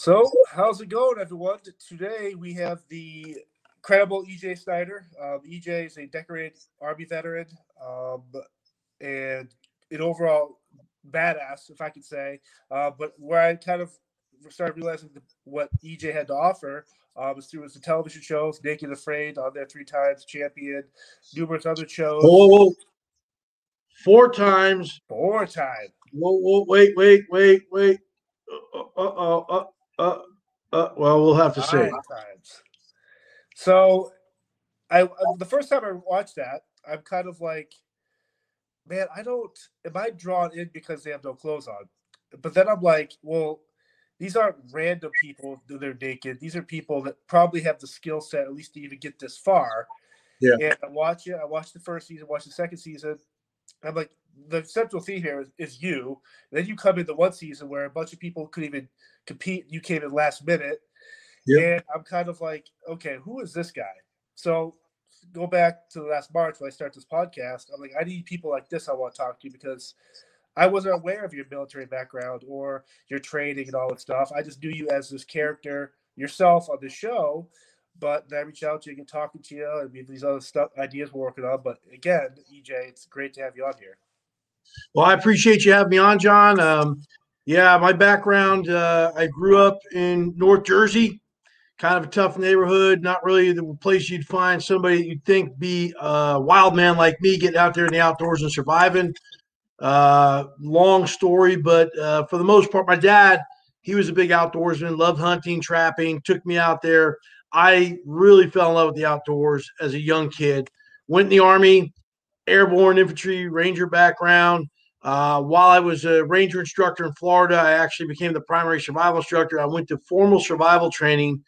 So, how's it going, everyone? Today we have the incredible EJ Snyder. Um, EJ is a decorated Army veteran um, and an overall badass, if I could say. Uh, but where I kind of started realizing the, what EJ had to offer um, was through his television shows, Naked Afraid on there three times, Champion, numerous other shows. Whoa, whoa, whoa. Four times. Four times. Whoa, whoa, wait, wait, wait, wait. Uh, uh, uh, uh, uh, uh, well, we'll have to see. So, I the first time I watched that, I'm kind of like, man, I don't. Am I drawn in because they have no clothes on? But then I'm like, well, these aren't random people that they're naked. These are people that probably have the skill set at least to even get this far. Yeah. And I watch it. I watched the first season. Watched the second season. I'm like, the central theme here is, is you. And then you come into one season where a bunch of people could even compete. You came in last minute. Yep. And I'm kind of like, okay, who is this guy? So go back to the last March when I start this podcast. I'm like, I need people like this I want to talk to you because I wasn't aware of your military background or your training and all that stuff. I just knew you as this character yourself on the show. But then I reached out to you and talking to you and these other stuff ideas we're working on. But again, EJ, it's great to have you on here. Well, I appreciate you having me on, John. Um, yeah, my background, uh, I grew up in North Jersey, kind of a tough neighborhood, not really the place you'd find somebody you'd think be a wild man like me getting out there in the outdoors and surviving. Uh, long story, but uh, for the most part, my dad, he was a big outdoorsman, loved hunting, trapping, took me out there. I really fell in love with the outdoors as a young kid. Went in the army, airborne infantry, ranger background. Uh, while I was a ranger instructor in Florida, I actually became the primary survival instructor. I went to formal survival training.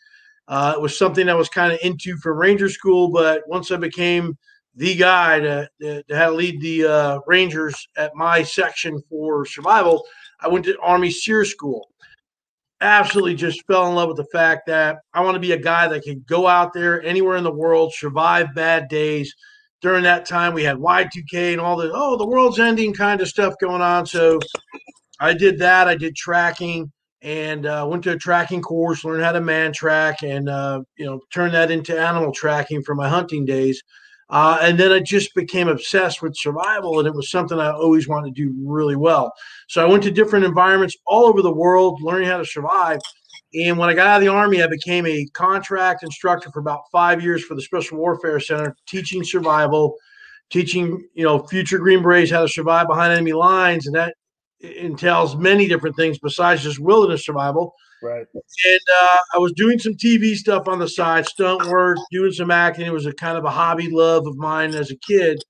Uh, it was something I was kind of into for ranger school, but once I became the guy to, to, to lead the uh, Rangers at my section for survival, I went to Army SERE school. Absolutely just fell in love with the fact that I want to be a guy that can go out there anywhere in the world, survive bad days. During that time, we had Y2K and all the, oh, the world's ending kind of stuff going on. So I did that. I did tracking and uh, went to a tracking course, learned how to man track, and uh, you know, turned that into animal tracking for my hunting days. Uh, and then I just became obsessed with survival, and it was something I always wanted to do really well. So I went to different environments all over the world, learning how to survive. And when I got out of the army, I became a contract instructor for about five years for the Special Warfare Center, teaching survival, teaching you know future Green Berets how to survive behind enemy lines, and that entails many different things besides just wilderness survival. Right. And uh, I was doing some TV stuff on the side, stunt work, doing some acting. It was a kind of a hobby love of mine as a kid.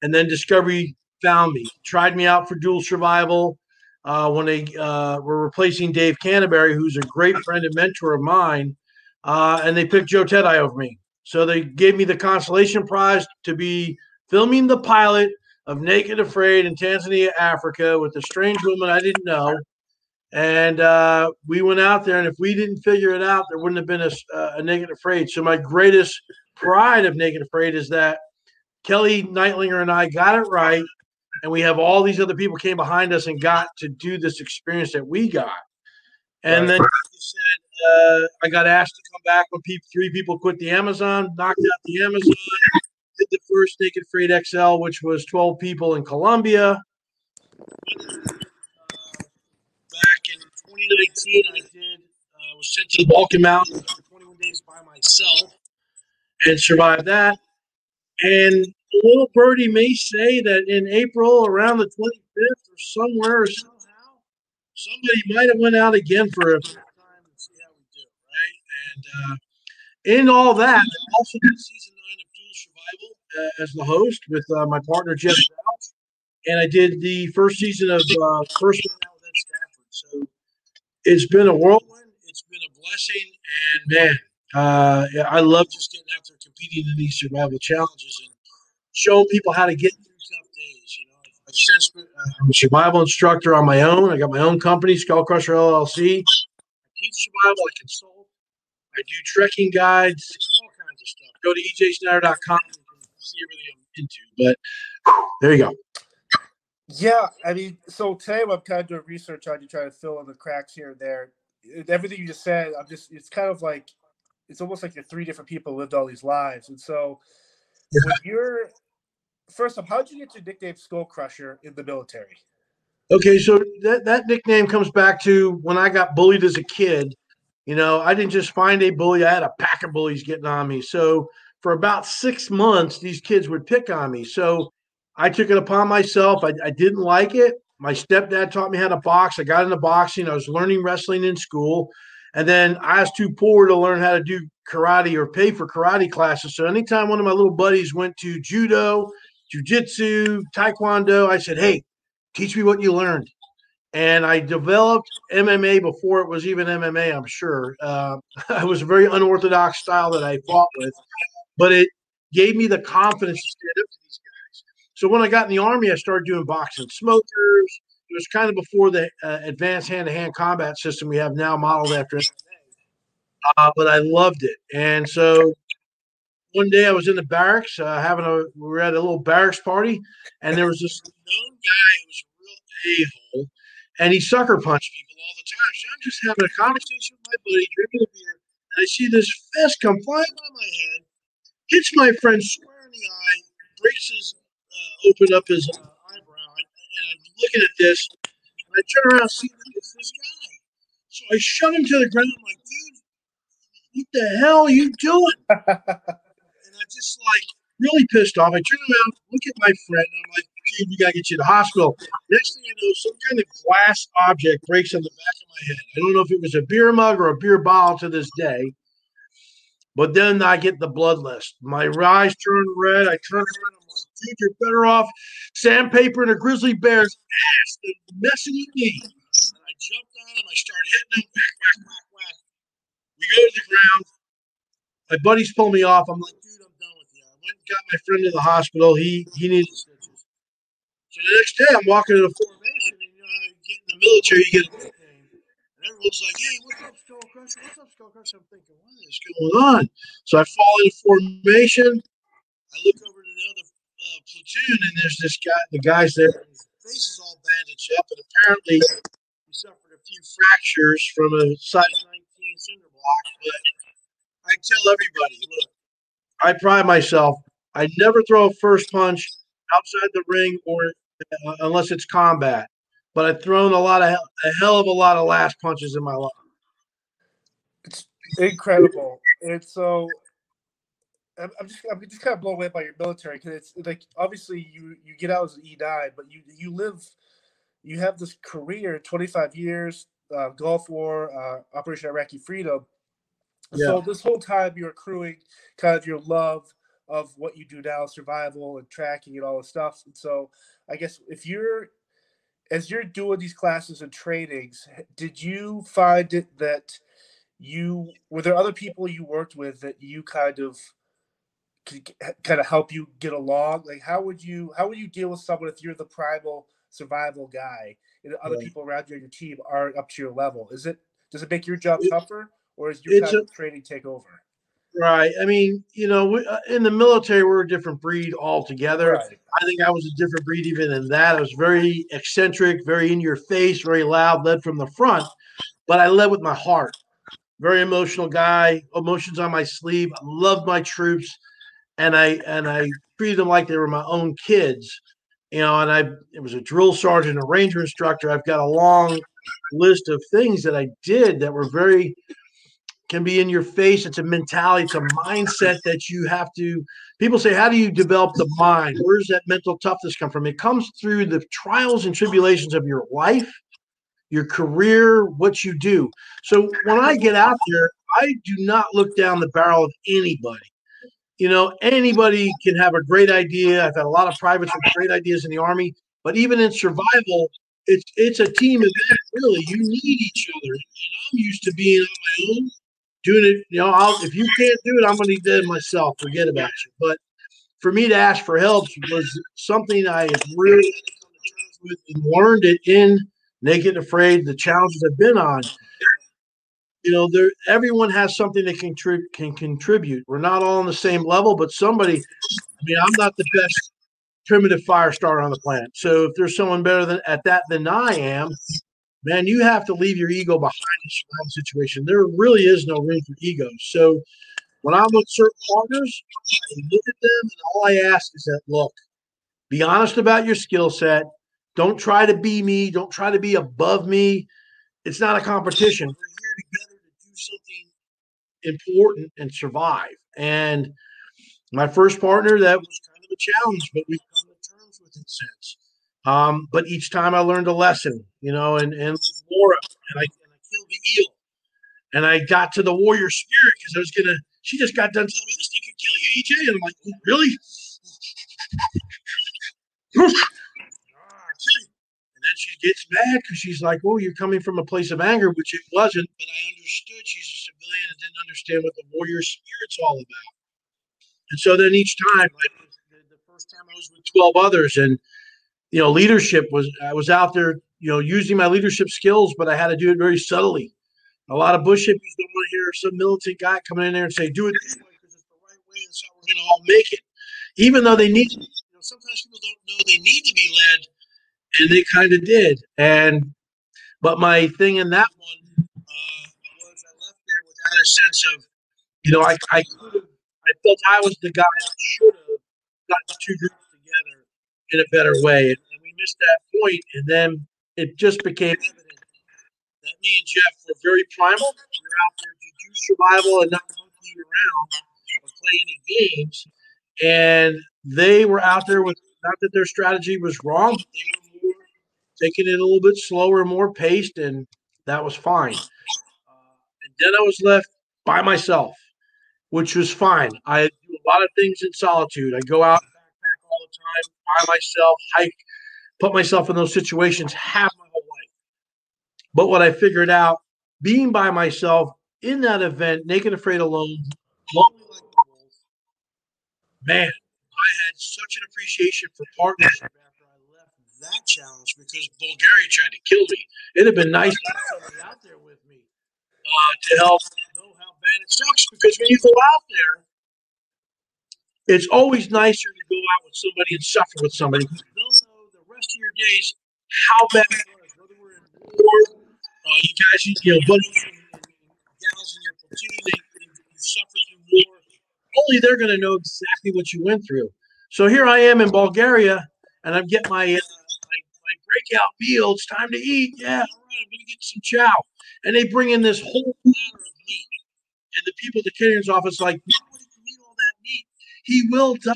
And then Discovery found me, tried me out for dual survival. Uh, when they uh, were replacing Dave Canterbury, who's a great friend and mentor of mine, uh, and they picked Joe Teti over me. So they gave me the consolation prize to be filming the pilot of Naked Afraid in Tanzania, Africa, with a strange woman I didn't know. And uh, we went out there, and if we didn't figure it out, there wouldn't have been a, uh, a Naked Afraid. So my greatest pride of Naked Afraid is that Kellie Nightlinger and I got it right, and we have all these other people came behind us and got to do this experience that we got. And right. then said uh, I got asked to come back when people, three people quit the Amazon, knocked out the Amazon, did the first Naked Afraid XL, which was 12 people in Colombia. Back in 2019, I did uh, was sent to the Balkan Mountains for 21 days by myself and survived that. And little birdie may say that in April, around the 25th or somewhere or somehow, somebody might have went out again for a time and see how we do, right? And uh, in all that, I also did season nine of Dual Survival uh, as the host with uh, my partner Jeff and I did the first season of uh, First Out with Stafford. So it's been a whirlwind. It's been a blessing, and man, uh, I love just getting out there competing in these survival challenges and showing people how to get through tough days. You know, been, uh, I'm a survival instructor on my own. I got my own company, Skull Crusher LLC. I teach survival. I consult. I do trekking guides, all kinds of stuff. Go to ejsnyder.com and see everything I'm into. But there you go. Yeah, I mean, so today I'm kind of doing research on you, trying to fill in the cracks here and there. everything you just said, I'm just it's kind of like it's almost like you're three different people lived all these lives. And so yeah. when you're first off, how did you get your nickname Skull Crusher in the military? Okay, so that, that nickname comes back to when I got bullied as a kid. You know, I didn't just find a bully, I had a pack of bullies getting on me. So for about six months, these kids would pick on me. So I took it upon myself. I, I didn't like it. My stepdad taught me how to box. I got into boxing. I was learning wrestling in school. And then I was too poor to learn how to do karate or pay for karate classes. So anytime one of my little buddies went to judo, jujitsu, taekwondo, I said, hey, teach me what you learned. And I developed MMA before it was even MMA, I'm sure. Uh, it was a very unorthodox style that I fought with, but it gave me the confidence to stand up to these guys. So when I got in the Army, I started doing boxing smokers. It was kind of before the uh, advanced hand to hand combat system we have now, modeled after MMA. Uh, but I loved it. And so one day I was in the barracks uh, having a we were at a little barracks party, and there was this known guy who was a real a hole, and he sucker punched people all the time. So I'm just having a conversation with my buddy, drinking a beer, and I see this fist come flying by my head, hits my friend square in the eye, breaks his uh, open up his uh, eyebrow, and, and, I'm looking at this, and I turn around, and see it's this guy. So I shove him to the ground. I'm like, dude, what the hell are you doing? just like really pissed off. I turn around, look at my friend, and I'm like, dude, we gotta get you to the hospital. Next thing I know, some kind of glass object breaks on the back of my head. I don't know if it was a beer mug or a beer bottle to this day. But then I get the blood list. My eyes turn red. I turn around. I'm like, dude, you're better off sandpaper and a grizzly bear's ass than messing with me. And I jumped on him. I start hitting him. Whack, whack, whack, whack. We go to the ground. My buddies pull me off. I'm like, got my friend to the hospital. He he needed stitches. So the next day, I'm walking in the formation, and you know how you get in the military, you get a nickname. And everyone's like, "Hey, what's up, Skull Crusher? What's up, Skull Crusher?" I'm thinking, "What is going on?" So I fall into formation. I look over to the other uh, platoon, and there's this guy. The guy's there. His face is all bandaged up, and apparently he suffered a few fractures from a size 19 cinder block. But I tell everybody, look, I pride myself I never throw a first punch outside the ring or uh, unless it's combat. But I've thrown a lot of a hell of a lot of last punches in my life. It's incredible. And so I'm, I'm just I'm just kind of blown away by your military because it's like obviously you you get out as an E nine, but you you live you have this career 25 years uh, Gulf War, uh, Operation Iraqi Freedom. Yeah. So this whole time you're accruing kind of your love of what you do now, survival and tracking and all this stuff. And so I guess if you're as you're doing these classes and trainings, did you find it that you were there other people you worked with that you kind of could kind of help you get along? Like how would you how would you deal with someone if you're the primal survival guy and other right. people around you on your team aren't up to your level? Is it does it make your job tougher or is your kind a, of training take over? Right. I mean, you know, we, uh, in the military, we're a different breed altogether. Right. I think I was a different breed even in that. I was very eccentric, very in your face, very loud, led from the front, but I led with my heart. Very emotional guy, emotions on my sleeve. I loved my troops, and I and I treated them like they were my own kids. You know, and I it was a drill sergeant, a ranger instructor. I've got a long list of things that I did that were very can be in your face. It's a mentality, it's a mindset that you have to. People say, How do you develop the mind? Where does that mental toughness come from? It comes through the trials and tribulations of your life, your career, what you do. So when I get out there, I do not look down the barrel of anybody. You know, anybody can have a great idea. I've had a lot of privates with great ideas in the army, but even in survival, it's it's a team event. Really, you need each other. And I'm used to being on my own doing it, you know, I'll, if you can't do it, I'm going to do it myself. Forget about you. But for me to ask for help was something I really learned it in Naked and Afraid, the challenges I've been on. You know, there everyone has something that can, tri- can contribute. We're not all on the same level, but somebody, I mean, I'm not the best primitive fire starter on the planet. So if there's someone better than at that than I am, man, you have to leave your ego behind in a situation. There really is no room for ego. So when I'm with certain partners, I look at them and all I ask is that look, be honest about your skill set. Don't try to be me. Don't try to be above me. It's not a competition. We're here together to do something important and survive. And my first partner, that was kind of a challenge, but we've come to terms with it since. Um, but each time I learned a lesson, you know, and and Laura, and I, and I killed the eel, and I got to the warrior spirit because I was gonna. She just got done telling me this thing could kill you, EJ, and I'm like, oh, really? and then she gets mad because she's like, "Oh, you're coming from a place of anger," which it wasn't. But I understood she's a civilian and didn't understand what the warrior spirit's all about. And so then each time, like the first time I was with 12 others, and you know, leadership was I was out there, you know, using my leadership skills, but I had to do it very subtly. A lot of bush hippies don't want to hear some militant guy coming in there and say, "Do it this way because it's the right way, and so we're going to all make it," even though they need. You know, sometimes people don't know they need to be led, and they kind of did. And but my thing in that one uh, was I left there without a sense of, you know, I I I felt I was the guy that should have gotten two in a better way. And, we missed that point, and then it just became evident that me and Jeff were very primal. We were out there to do survival and not monkey around or play any games. And they were out there with not that their strategy was wrong, they were taking it a little bit slower, more paced, and that was fine. Uh, and then I was left by myself which was fine. I do a lot of things in solitude. I go out time by myself, hike, put myself in those situations half my whole life. But what I figured out, being by myself in that event, naked, afraid, alone, lonely like man, I had such an appreciation for partnership after I left that challenge because Bulgaria tried to kill me. It'd have been nice to have somebody out there with me uh, to help man, it sucks because when you go out there, it's always nicer to go out with somebody and suffer with somebody. You don't know the rest of your days how bad it was, whether we're in war, uh, you guys, you know, buddies gals in your platoon, they, they, you suffer through war. Only they're going to know exactly what you went through. So here I am in Bulgaria, and I'm getting my, uh, my, my breakout meal. It's time to eat. Yeah, all right, I'm going to get some chow. And they bring in this whole platter of meat and the people at the catering's office like, nobody can eat all that meat. He will die.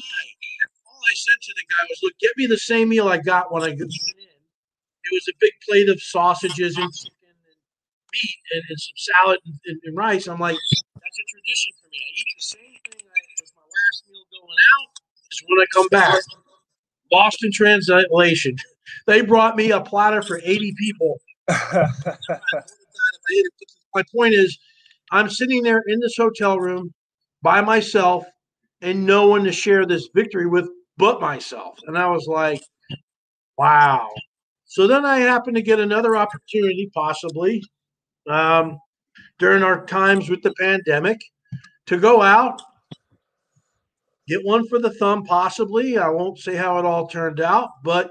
All I said to the guy was, look, get me the same meal I got when I went in. It was a big plate of sausages and chicken and meat and, and some salad and, and, and, rice. I'm like, that's a tradition for me. I eat the same thing as my last meal going out is when I come back. Lost in translation. They brought me a platter for 80 people. my point is, I'm sitting there in this hotel room by myself and no one to share this victory with but myself. And I was like, wow. So then I happened to get another opportunity, possibly um, during our times with the pandemic, to go out, get one for the thumb, possibly. I won't say how it all turned out, but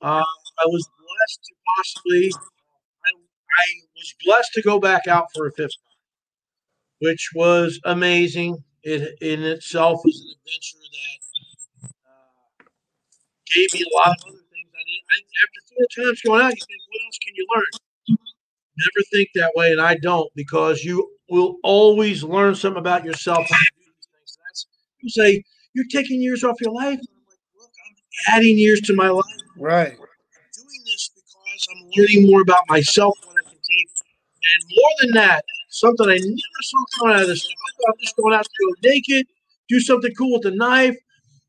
uh, I was blessed to possibly, I, I was blessed to go back out for a fifth which was amazing. It in itself was an adventure that uh, gave me a lot of other things. I did. I, after four times going out, you think, what else can you learn? Never think that way, and I don't because you will always learn something about yourself. That's, you say you're taking years off your life. I'm like, look, I'm adding years to my life. Right. I'm doing this because I'm learning more about myself, what I can take, and more than that, something I never saw coming out of this. I thought just going out to go naked, do something cool with the knife.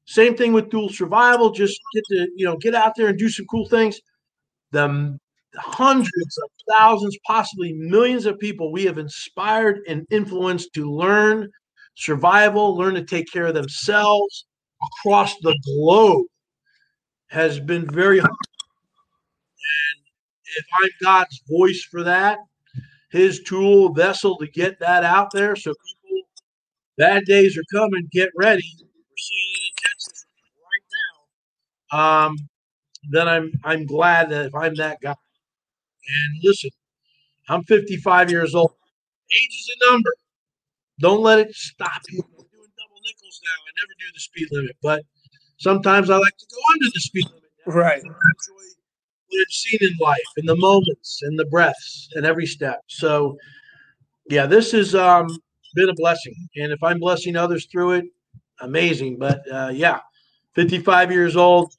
Same thing with dual survival. Just get to you know get out there and do some cool things. The hundreds of thousands, possibly millions of people we have inspired and influenced to learn survival, learn to take care of themselves across the globe has been very. And if I'm God's voice for that, his tool vessel to get that out there. So people, bad days are coming. Get ready. We're seeing it in Texas right now. Um, then I'm I'm glad that if I'm that guy, And listen, I'm 55 years old. Age is a number. Don't let it stop you. I'm doing double nickels now. I never do the speed limit, but sometimes I like to go under the speed limit. now. Right. I enjoy what I've seen in life in the moments and the breaths and every step. So, yeah, this has um, been a blessing. And if I'm blessing others through it, amazing. But uh, yeah, 55 years old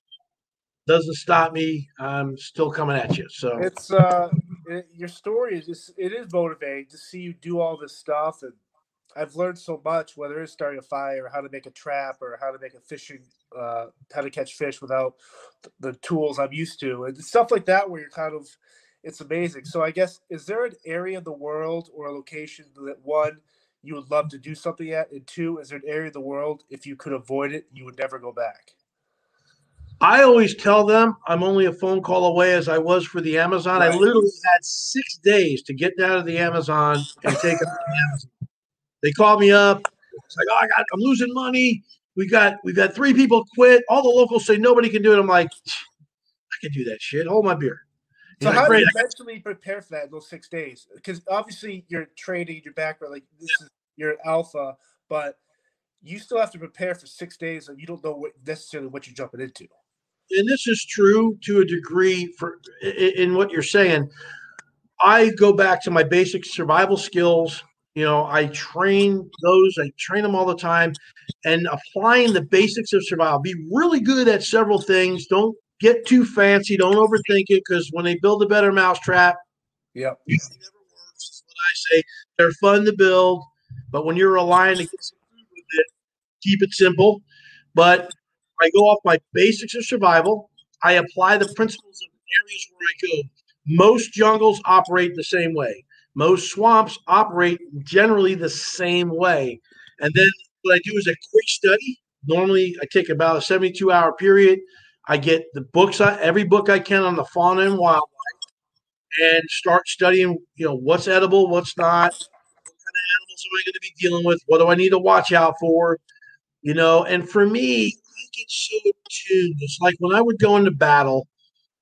doesn't stop me. I'm still coming at you. So, It's uh, it, your story is just it is motivating to see you do all this stuff, and I've learned so much. Whether it's starting a fire, or how to make a trap, or how to make a fishing, uh, how to catch fish without the tools I'm used to, and stuff like that, where you're kind of, it's amazing. So I guess is there an area of the world or a location that one you would love to do something at, and two, is there an area of the world if you could avoid it, you would never go back? I always tell them I'm only a phone call away as I was for the Amazon. I literally had six days to get down to the Amazon and take up the Amazon. They called me up. It's like, oh, I got, I'm losing money. We got, we've had three people quit. All the locals say nobody can do it. I'm like, I can do that shit. Hold my beer. So how do you mentally prepare for that in those six days? Because obviously you're training, your background, like this is your alpha, but you still have to prepare for six days, and you don't know what necessarily what you're jumping into. and this is true to a degree for in what you're saying i go back to my basic survival skills you know i train those i train them all the time and applying the basics of survival be really good at several things don't get too fancy don't overthink it because when they build a better mousetrap Yep. it never works is what i say they're fun to build but when you're relying to get some food with it keep it simple but I go off my basics of survival. I apply the principles of areas where I go. Most jungles operate the same way. Most swamps operate generally the same way. And then what I do is a quick study. Normally, I take about a 72 hour period. I get the books, I, every book I can on the fauna and wildlife, and start studying. You know what's edible, what's not. What kind of animals am I going to be dealing with? What do I need to watch out for? You know, and for me, I get so tuned. It's like when I would go into battle,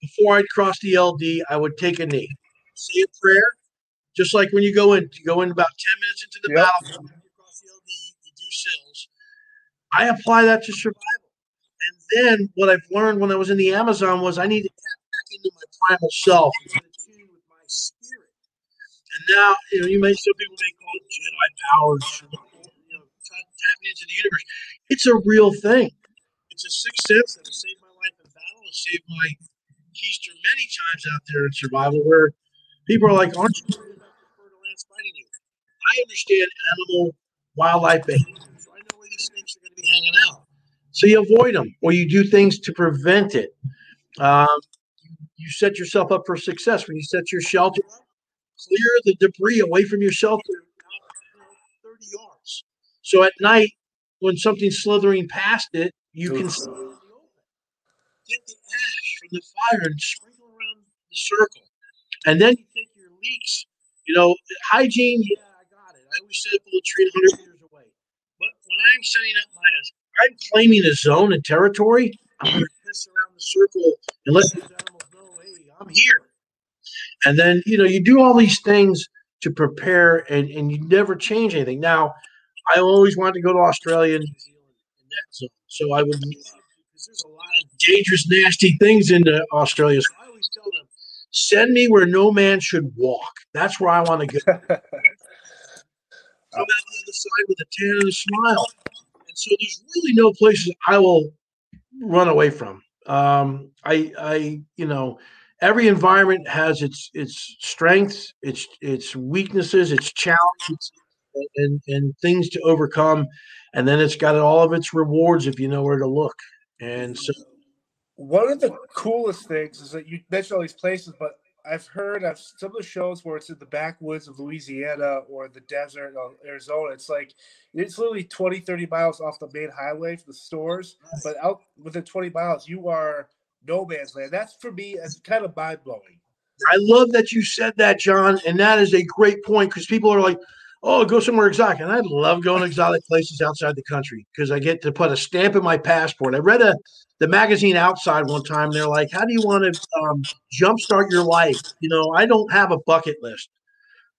before I'd cross the LD, I would take a knee, say a prayer, just like when you go in, you go in about 10 minutes into the Yep. battle, you the LD, you do sills. I apply that to survival. And then what I've learned when I was in the Amazon was I need to tap back into my primal self, tune with my spirit. And now, you know, you may some people may call it Jedi powers, you know, tapping into the universe. It's a real thing. It's a sixth sense that saved my life in battle. It saved my keister many times out there in survival where people are like, aren't you I understand animal wildlife behavior, so I know where these snakes are going to be hanging out. So you avoid them or you do things to prevent it. Um, you set yourself up for success when you set your shelter up. Clear the debris away from your shelter 30 yards. So at night, when something's slithering past it, you can see it in the open. Get the ash from the fire and sprinkle around the circle. And then you take your leaks. You know, hygiene, yeah, I always set up a tree 100 meters away. But when I'm setting up my, I'm claiming a zone and territory, I'm going to piss around the circle and let these animals know, hey, I'm here. And then, you know, you do all these things to prepare and, and you never change anything. Now, I always wanted to go to Australia and New Zealand in that zone. So I would, because there's a lot of dangerous, nasty things in uh, Australia. So I always tell them, send me where no man should walk. That's where I want to go. I'm out the other side with a tan and a smile. And so there's really no places I will run away from. Um, I, I, you know, every environment has its its strengths, its its weaknesses, its challenges, and and things to overcome. And then it's got all of its rewards if you know where to look. And so One of the coolest things is that you mentioned all these places, but I've heard of some of the shows where it's in the backwoods of Louisiana or the desert of Arizona. It's like it's literally 20, 30 miles off the main highway for the stores, but out within 20 miles, you are no man's land. That's for me, it's kind of mind blowing. I love that you said that, John. And that is a great point because people are like, oh, go somewhere exotic. And I love going to exotic places outside the country because I get to put a stamp in my passport. I read a the magazine outside one time. They're like, "How do you want to um, jumpstart your life?" You know, I don't have a bucket list.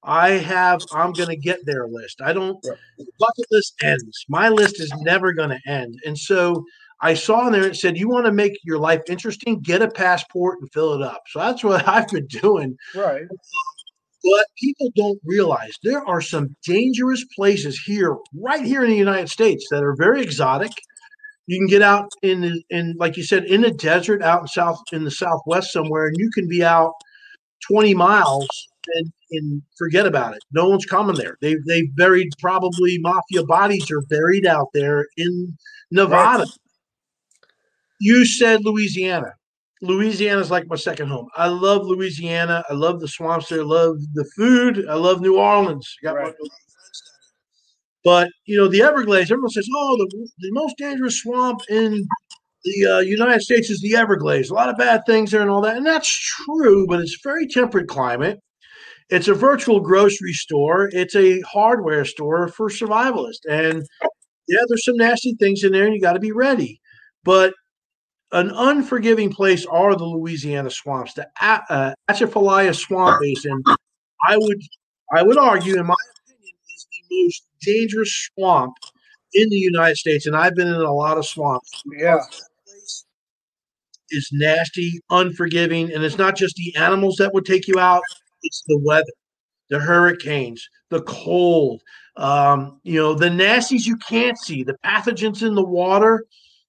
I have I'm going to get there list. I don't bucket list ends. My list is never going to end. And so I saw in there it said you want to make your life interesting, get a passport and fill it up. So that's what I've been doing. Right. But people don't realize there are some dangerous places here, right here in the United States, that are very exotic. You can get out in the, in like you said in the desert, out in south in the southwest somewhere, and you can be out 20 miles and, and forget about it. No one's coming there. They they've buried probably mafia bodies are buried out there in Nevada. Right. You said Louisiana. Louisiana is like my second home. I love Louisiana. I love the swamps there. I love the food. I love New Orleans. Got Right. But you know the Everglades. Everyone says, "Oh, the, the most dangerous swamp in the uh, United States is the Everglades. A lot of bad things there and all that." And that's true, but it's very temperate climate. It's a virtual grocery store. It's a hardware store for survivalists. And yeah, there's some nasty things in there, and you got to be ready. But an unforgiving place are the Louisiana swamps. The uh, Atchafalaya Swamp Basin, I would, I would argue, in my opinion, is the most dangerous swamp in the United States. And I've been in a lot of swamps. Yeah. Is nasty, unforgiving, and it's not just the animals that would take you out it's the weather, the hurricanes, the cold, um, you know, the nasties you can't see, the pathogens in the water,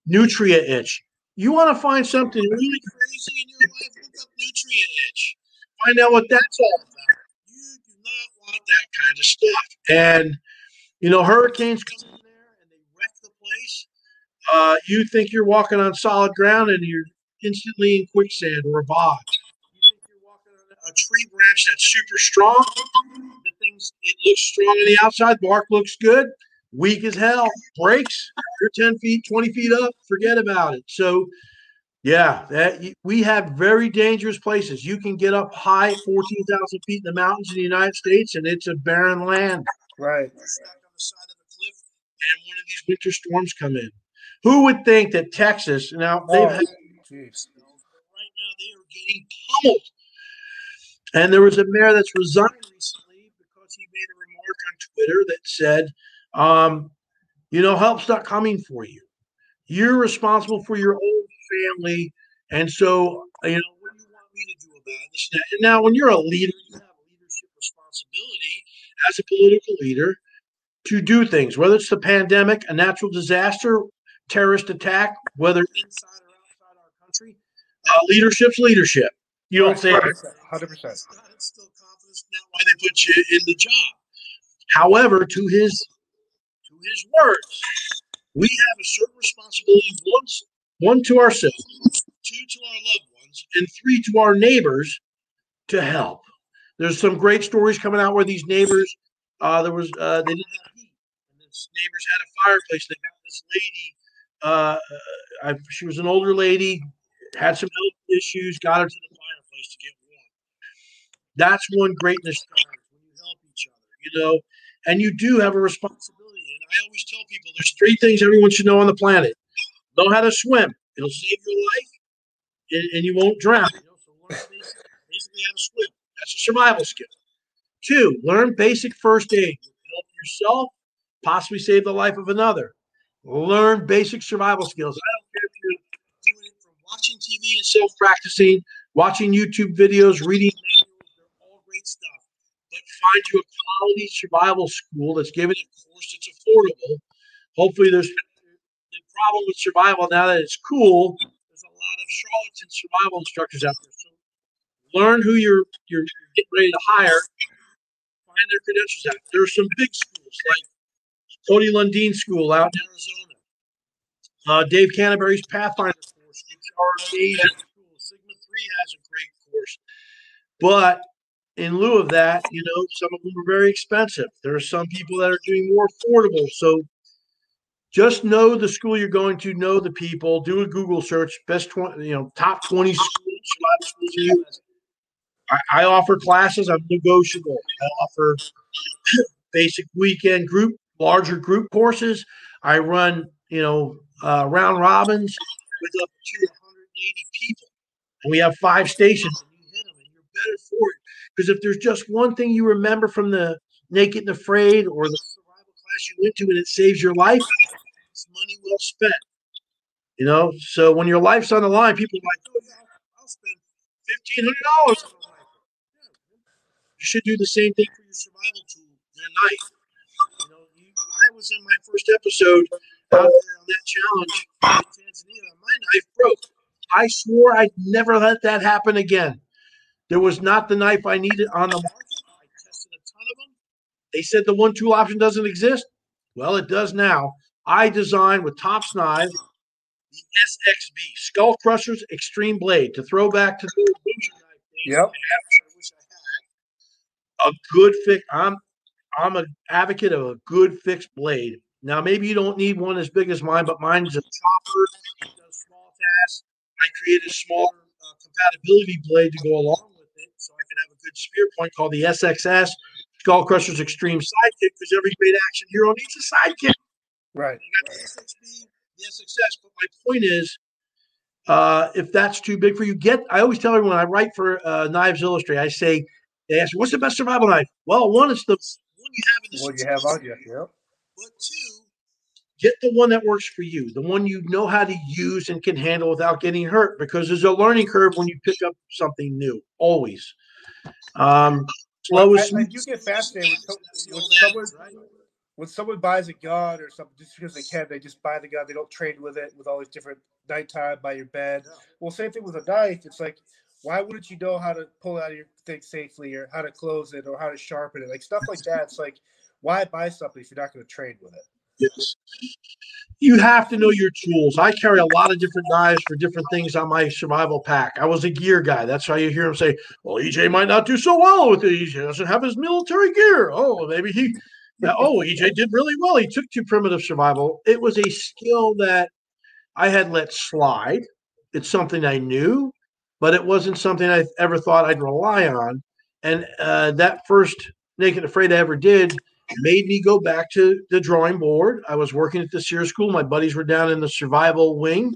nutria itch. You want to find something really crazy in your life? Look up nutria itch. Find out what that's all about. You do not want that kind of stuff. And you know, hurricanes come in there and they wreck the place. Uh, you think you're walking on solid ground and you're instantly in quicksand or a bog You think you're walking on a tree branch that's super strong. The things it looks strong on the outside, bark looks good, weak as hell, breaks. You're 10 feet, 20 feet up, forget about it. So yeah, that we have very dangerous places. You can get up high, 14,000 feet in the mountains in the United States, and it's a barren land. Right. The side of a cliff, and one of these winter storms come in. Who would think that Texas now they've oh, had, geez. right now they are getting pummeled and there was a mayor that's resigned recently because he made a remark on Twitter that said, um, you know, help's not coming for you. You're responsible for your own family. And so, you know, what do you want me to do about this? And now, when you're a leader, you have a leadership responsibility as a political leader to do things, whether it's the pandemic, a natural disaster, terrorist attack, whether inside or outside our country. Uh, leadership's leadership. You don't say hundred percent. That's still confidence, not why they put you in the job. However, to his to his words, we have a certain responsibility once one to ourselves, two to our loved ones, and three to our neighbors to help. There's some great stories coming out where these neighbors, uh, there was uh, they didn't have neighbors had a fireplace. They got this lady. Uh, I, she was an older lady, had some health issues, got her to the fireplace to get warm. That's one greatness when you help each other, you know, and you do have a responsibility. And I always tell people there's three things everyone should know on the planet know how to swim, it'll save your life, and, and you won't drown. You know? So learn basically how to swim. That's a survival skill. Two, learn basic first aid. Help yourself, possibly save the life of another. Learn basic survival skills. I don't care if you're doing it from watching TV and self practicing watching YouTube videos, reading manuals, they're all great stuff. But find you a quality survival school that's giving a course that's affordable. Hopefully, there's the problem with survival now that it's cool. There's a lot of charlatan survival instructors out there. So learn who you're you're getting ready to hire. Find their credentials out. There are some big schools like Cody Lundin School out in Arizona. Uh, Dave Canterbury's Pathfinder course, which are amazing has a great course. But in lieu of that, you know, some of them are very expensive. There are some people that are doing more affordable. So just know the school you're going to, know the people, do a Google search, best 20, you know, top 20 schools, schools in the US. I, I offer classes, I'm negotiable. I offer basic weekend group, larger group courses. I run, you know, uh, round robins with up to 180 people. And we have five stations and you hit them and you're better for it. Because if there's just one thing you remember from the Naked and Afraid or the survival class you went to and it saves your life, it's money well spent. You know, so when your life's on the line, people are like, oh, yeah, I'll spend fifteen hundred dollars. You should do the same thing for your survival tool, your knife. You know, you, I was in my first episode out there on that challenge in Tanzania. My knife broke. I swore I'd never let that happen again. There was not the knife I needed on the market. I tested a ton of them. They said the one tool option doesn't exist. Well, it does now. I designed with Tops knives the SXB Skull Crushers Extreme Blade to throw back to the Yep. A good fix. I'm I'm an advocate of a good fixed blade. Now, maybe you don't need one as big as mine, but mine's a chopper. It small tasks. I created a small uh, compatibility blade to go along with it, so I can have a good spear point called the SXS Skull Crushers Extreme Sidekick. Because every great action hero needs a sidekick. Right. You got the SXB, the SXS. But my point is, uh, if that's too big for you, get. I always tell everyone I write for uh, Knives Illustrated. I say, they ask, "What's the best survival knife?" Well, one is the you have in the What you have on you. Yep. but two, get the one that works for you, the one you know how to use and can handle without getting hurt. Because there's a learning curve when you pick up something new. Always. Um, slow I, I do get fascinated with, when someone when someone buys a gun or something just because they can, they just buy the gun. They don't trade with it with all these different nighttime by your bed. Well, same thing with a knife. It's like, why wouldn't you know how to pull out your thing safely or how to close it or how to sharpen it? Like stuff like that. It's like, why buy something if you're not going to trade with it? Yes. You have to know your tools. I carry a lot of different knives for different things on my survival pack. I was a gear guy. That's why you hear him say, Well, EJ might not do so well with it. EJ doesn't have his military gear. Oh, maybe he, oh, EJ did really well. He took to primitive survival. It was a skill that I had let slide. It's something I knew, but it wasn't something I ever thought I'd rely on. And uh, that first Naked Afraid I ever did made me go back to the drawing board. I was working at the Sears School. My buddies were down in the survival wing.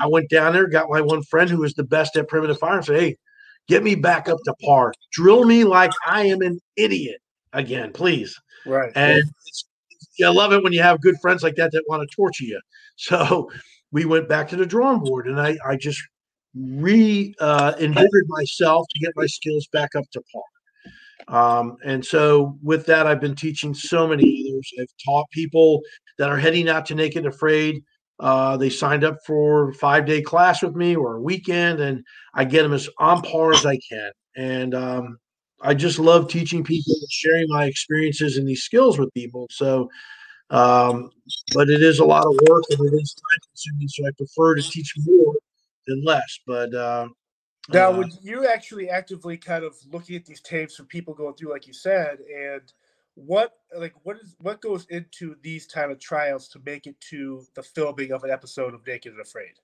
I went down there, got my one friend who was the best at primitive fire, and said, Hey, get me back up to par. Drill me like I am an idiot again, please. Right. And it's, I love it when you have good friends like that that want to torture you. So we went back to the drawing board and I, I just re uh, myself to get my skills back up to par. Um, and so with that, I've been teaching so many others. I've taught people that are heading out to Naked Afraid. Uh, they signed up for five day class with me or a weekend, and I get them as on par as I can. And um, I just love teaching people and sharing my experiences and these skills with people. So, um, but it is a lot of work and it is time consuming. So I prefer to teach more less. But uh, Now, uh, would you actually actively kind of looking at these tapes from people going through, like you said, and what like what is what goes into these kind of trials to make it to the filming of an episode of Naked and Afraid?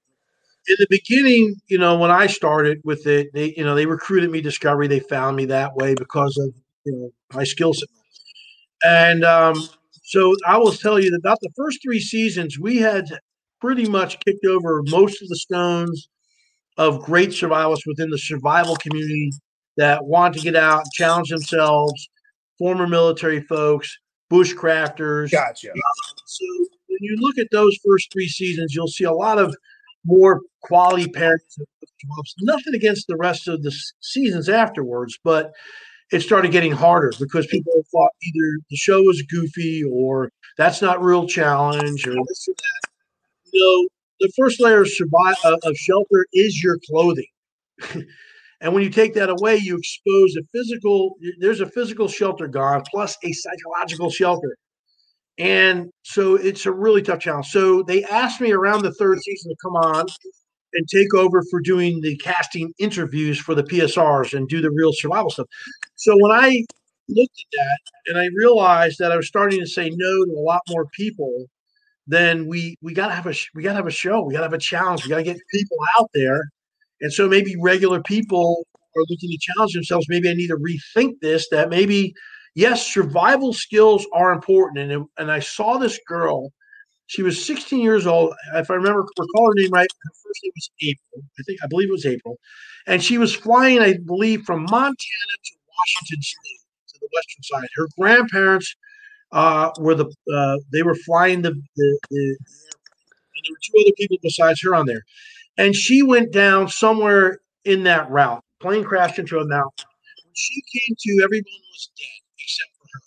in the beginning, you know, when I started with it, they, you know, they recruited me Discovery. They found me that way because of you know my skill set. And um, so I will tell you that about the first three seasons, we had pretty much kicked over most of the stones of great survivalists within the survival community that want to get out, challenge themselves, former military folks, bushcrafters. Gotcha. Uh, so when you look at those first three seasons, you'll see a lot of more quality parents. Nothing against the rest of the seasons afterwards, but it started getting harder because people thought either the show was goofy or that's not real challenge or this or that. You know, the first layer of survive uh, of shelter is your clothing. and when you take that away, you expose a physical. There's a physical shelter gone, plus a psychological shelter. And so it's a really tough challenge. So they asked me around the third season to come on and take over for doing the casting interviews for the PSRs and do the real survival stuff. So when I looked at that and I realized that I was starting to say no to a lot more people, then we we got to have a we got to have a show. We got to have a challenge. We got to get people out there. And so maybe regular people are looking to challenge themselves. Maybe I need to rethink this. That maybe yes, survival skills are important. And, and I saw this girl She was 16 years old. If I remember recall her name right, her first name was April. I think I believe it was April, and she was flying, I believe, from Montana to Washington State to the western side. Her grandparents uh, were the uh, they were flying the, the, the and there were two other people besides her on there, and she went down somewhere in that route. Plane crashed into a mountain. When she came to, everyone was dead except for her.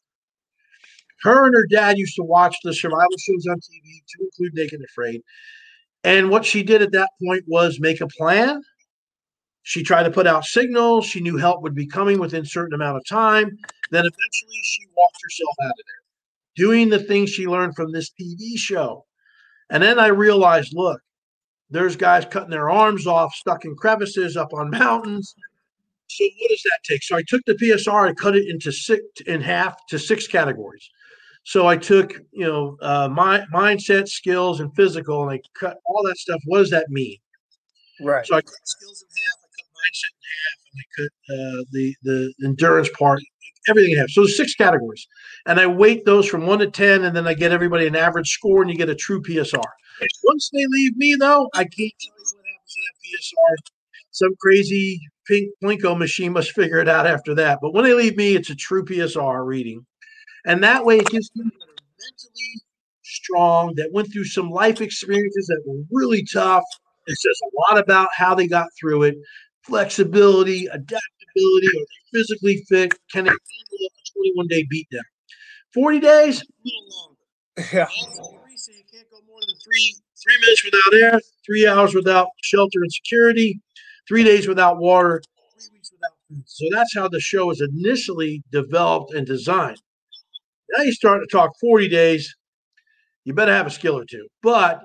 Her and her dad used to watch the survival shows on TV, to include Naked and Afraid. And what she did at that point was make a plan. She tried to put out signals. She knew help would be coming within a certain amount of time. Then eventually she walked herself out of there, doing the things she learned from this TV show. And then I realized, look, there's guys cutting their arms off, stuck in crevices up on mountains. So what does that take? So I took the PSR and cut it into six in half to six categories. So I took, you know, uh, my mindset, skills, and physical, and I cut all that stuff. What does that mean? Right. So I cut skills in half, I cut mindset in half, and I cut uh, the the endurance part, everything in half. So there's six categories, and I weight those from one to ten, and then I get everybody an average score, and you get a true PSR. Once they leave me, though, I can't tell you what happens to that PSR. Some crazy pink Plinko machine must figure it out after that. But when they leave me, it's a true PSR reading. And that way, it gives people that are mentally strong, that went through some life experiences that were really tough. It says a lot about how they got through it flexibility, adaptability, are they physically fit? Can they handle a 21 day beatdown? 40 days, a little longer. Yeah. So you can't go more than three three minutes without air, three hours without shelter and security, three days without water, three weeks without food. So that's how the show was initially developed and designed. Now you start to talk 40 days, you better have a skill or two. But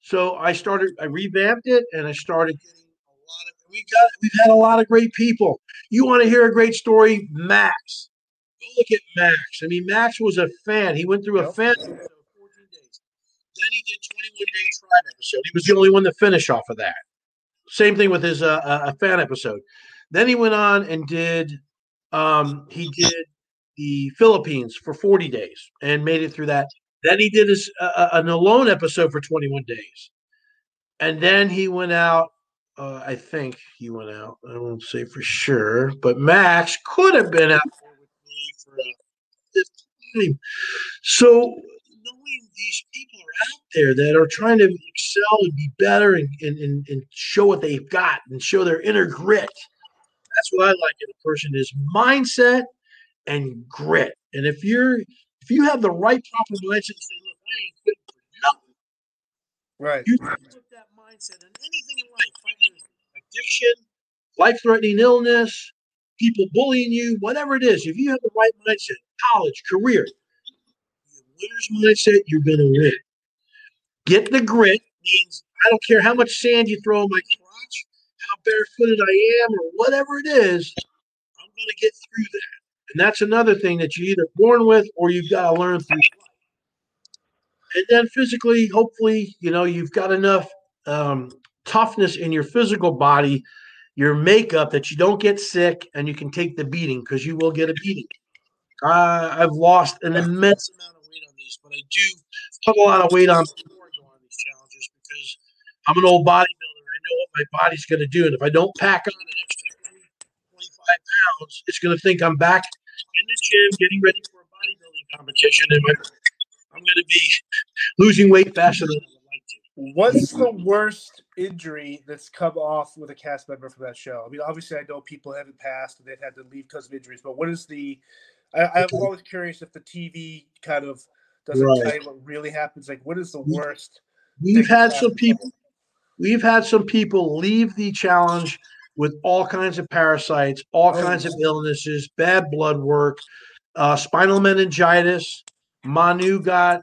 so I started, I revamped it and I started getting a lot of we got we've had a lot of great people. You want to hear a great story? Max. Look at Max. I mean, Max was a fan. He went through a fan episode 14 days. Then he did 21 day tribe episode. He was the only one to finish off of that. Same thing with his uh, uh, a fan episode. Then he went on and did um he did the Philippines for 40 days and made it through that. Then he did his uh, uh, an alone episode for 21 days. And then he went out uh, I think he went out. I won't say for sure, but Max could have been out there with me for a fifth time. So knowing these people are out there that are trying to excel and be better and, and, and, and show what they've got and show their inner grit. That's what I like in a person is mindset and grit. And if you're if you have the right proper mindset say, look, I ain't good for nothing. Right. You put that mindset in anything in life, fighting addiction, life threatening illness, people bullying you, whatever it is. If you have the right mindset, college, career, winner's mindset, you're going to win. Get the grit means I don't care how much sand you throw in my crotch, how barefooted I am, or whatever it is, I'm going to get through that. And that's another thing that you're either born with or you've got to learn through life. And then physically, hopefully, you know, you've got enough um, toughness in your physical body, your makeup that you don't get sick and you can take the beating because you will get a beating. Uh, I've lost an immense amount of weight on these, but I do put a lot of weight on before I go on these challenges because I'm an old bodybuilder. I know what my body's going to do. And if I don't pack on an extra 25 pounds, it's going to think I'm back in the gym getting ready for a bodybuilding competition. And my, I'm going to be losing weight faster than I would like to. What's the worst injury that's come off with a cast member from that show? I mean, obviously, I know people haven't passed and they've had to leave because of injuries, but what is the? I, I'm always curious if the TV kind of doesn't Right. tell you what really happens. Like, what is the worst? We've had some people. We've had some people leave the challenge with all kinds of parasites, all Oh, kinds of illnesses, bad blood work, uh, spinal meningitis. Manu got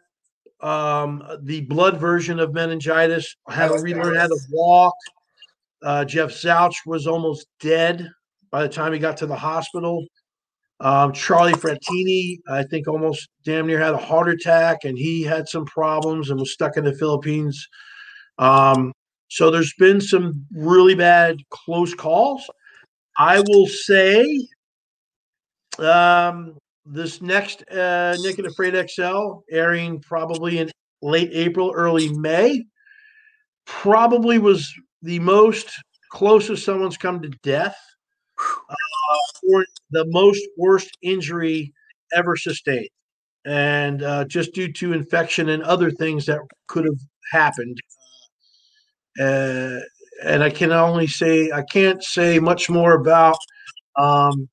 um, the blood version of meningitis, had to Oh, relearn how to walk. Uh, Jeff Zausch was almost dead by the time he got to the hospital. Um, Charlie Frattini, I think, almost damn near had a heart attack, and he had some problems and was stuck in the Philippines. Um, so there's been some really bad close calls. I will say, um, this next uh, Naked and Afraid XL airing probably in late April, early May. Probably was the most closest someone's come to death uh, the most worst injury ever sustained. And uh, just due to infection and other things that could have happened. Uh, and I can only say I can't say much more about um,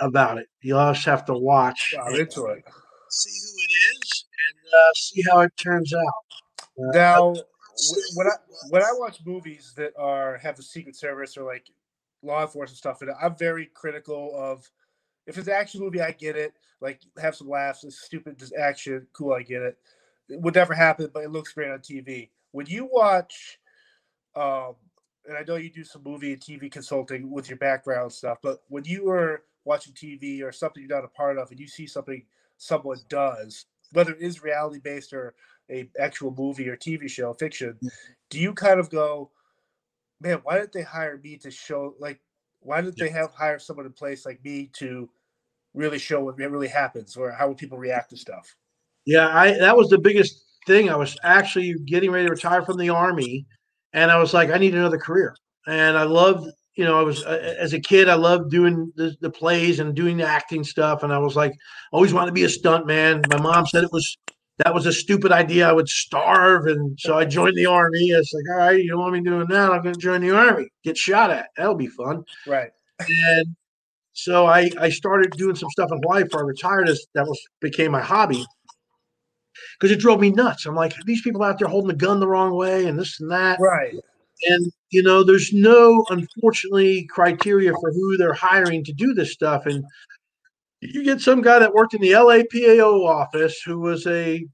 about it. You'll just have to watch. Wow, into it. See who it is and uh, see how it turns out. Uh, Now, when I when I watch movies that are have the Secret Service or like law enforcement stuff in it, I'm very critical of if it's an action movie, I get it. Like have some laughs, it's stupid, just action, cool, I get it. It would never happen, but it looks great on TV. When you watch, um, and I know you do some movie and TV consulting with your background stuff, but when you are watching TV or something you're not a part of, and you see something someone does, whether it is reality based or a actual movie or TV show, fiction, do you kind of go, man, why didn't they hire me to show like why didn't they have hire someone in place like me to really show what really happens or how would people react to stuff? Yeah, I that was the biggest thing. I was actually getting ready to retire from the army, and I was like, I need another career. And I loved, you know, I was uh, as a kid, I loved doing the, the plays and doing the acting stuff. And I was like, always wanted to be a stunt man. My mom said it was that was a stupid idea. I would starve, and so I joined the army. It's like, all right, you don't want me doing that? I'm going to join the army. Get shot at. That'll be fun. Right. And so I I started doing some stuff in Hawaii before I retired. As that was became my hobby because it drove me nuts. I'm like, these people out there holding the gun the wrong way and this and that. Right. And you know, there's no unfortunately criteria for who they're hiring to do this stuff. And you get some guy that worked in the LAPAO office who was a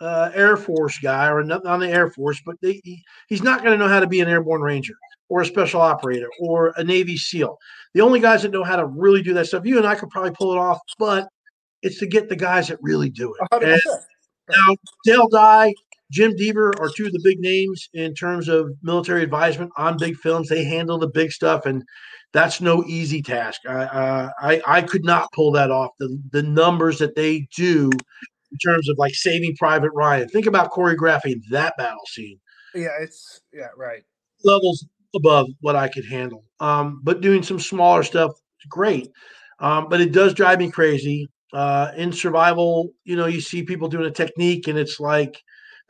uh, Air Force guy or not on the Air Force, but they, he, he's not going to know how to be an airborne ranger or a special operator or a Navy SEAL. The only guys that know how to really do that stuff, you and I could probably pull it off, but it's to get the guys that really do it. 100%. And now, Dale Dye, Jim Deaver are two of the big names in terms of military advisement on big films. They handle the big stuff, and that's no easy task. I uh, I, I could not pull that off. The the numbers that they do in terms of like Saving Private Ryan. Think about choreographing that battle scene. Yeah, it's yeah, right. Levels above what I could handle. Um, but doing some smaller stuff, great. Um, but it does drive me crazy. Uh, in survival, you know, you see people doing a technique, and it's like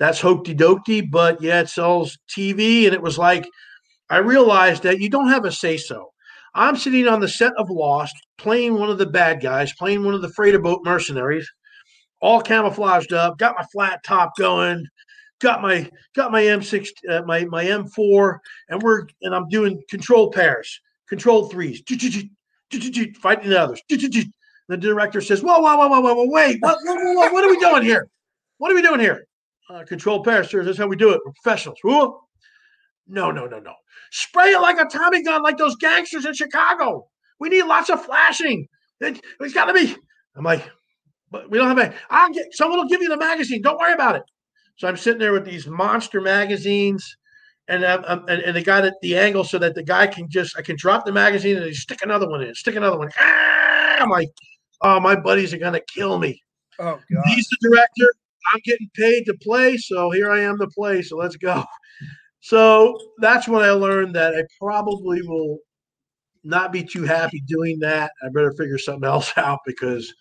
that's hokey dokey, but yeah, it sells TV. And it was like, I realized that you don't have a say so. I'm sitting on the set of Lost, playing one of the bad guys, playing one of the freighter boat mercenaries, all camouflaged up, got my flat top going, got my got my M6, uh, my my M4, and we're and I'm doing control pairs, control threes, fighting the others. The director says, "Whoa, whoa, whoa, whoa, whoa, whoa wait! What, what, what, what are we doing here? What are we doing here?" Uh, control pairs, sir. That's how we do it. We're professionals. No, no, no, no. Spray it like a Tommy gun, like those gangsters in Chicago. We need lots of flashing. It, has got to be. I'm like, but we don't have a. I'll get someone will give you the magazine. Don't worry about it. So I'm sitting there with these monster magazines, and um, um, and, and the guy at the angle so that the guy can just I can drop the magazine and they stick another one in, stick another one. Ah! I'm like, oh, my buddies are gonna kill me. Oh god. He's the director. I'm getting paid to play, so here I am to play. So let's go. So that's when I learned that I probably will not be too happy doing that. I better figure something else out because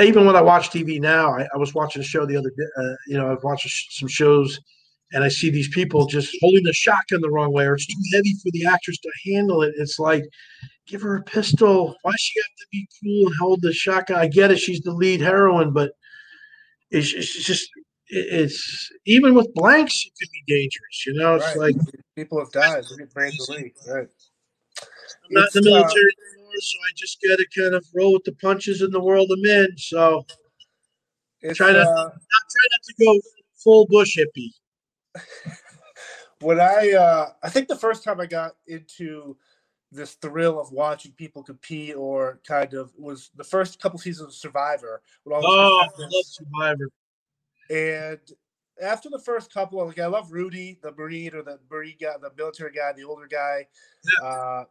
even when I watch TV now, I, I was watching a show the other day. Uh, you know, I've watched some shows, and I see these people just holding the shotgun the wrong way, or it's too heavy for the actress to handle it. It's like, give her a pistol. Why she have to be cool and hold the shotgun? I get it; she's the lead heroine, but it's, it's just it's even with blanks, it could be dangerous. You know, it's right. like people have died. Right. I'm not in the uh, military anymore, so I just got to kind of roll with the punches in the world I'm in. So Try to- uh, not try not to go full bush hippie. when I uh I think the first time I got into this thrill of watching people compete or kind of was the first couple seasons of Survivor with all those Oh, I love. Survivor. and after the first couple, like I love Rudy, the Marine or the Marine guy, the military guy, the older guy. Uh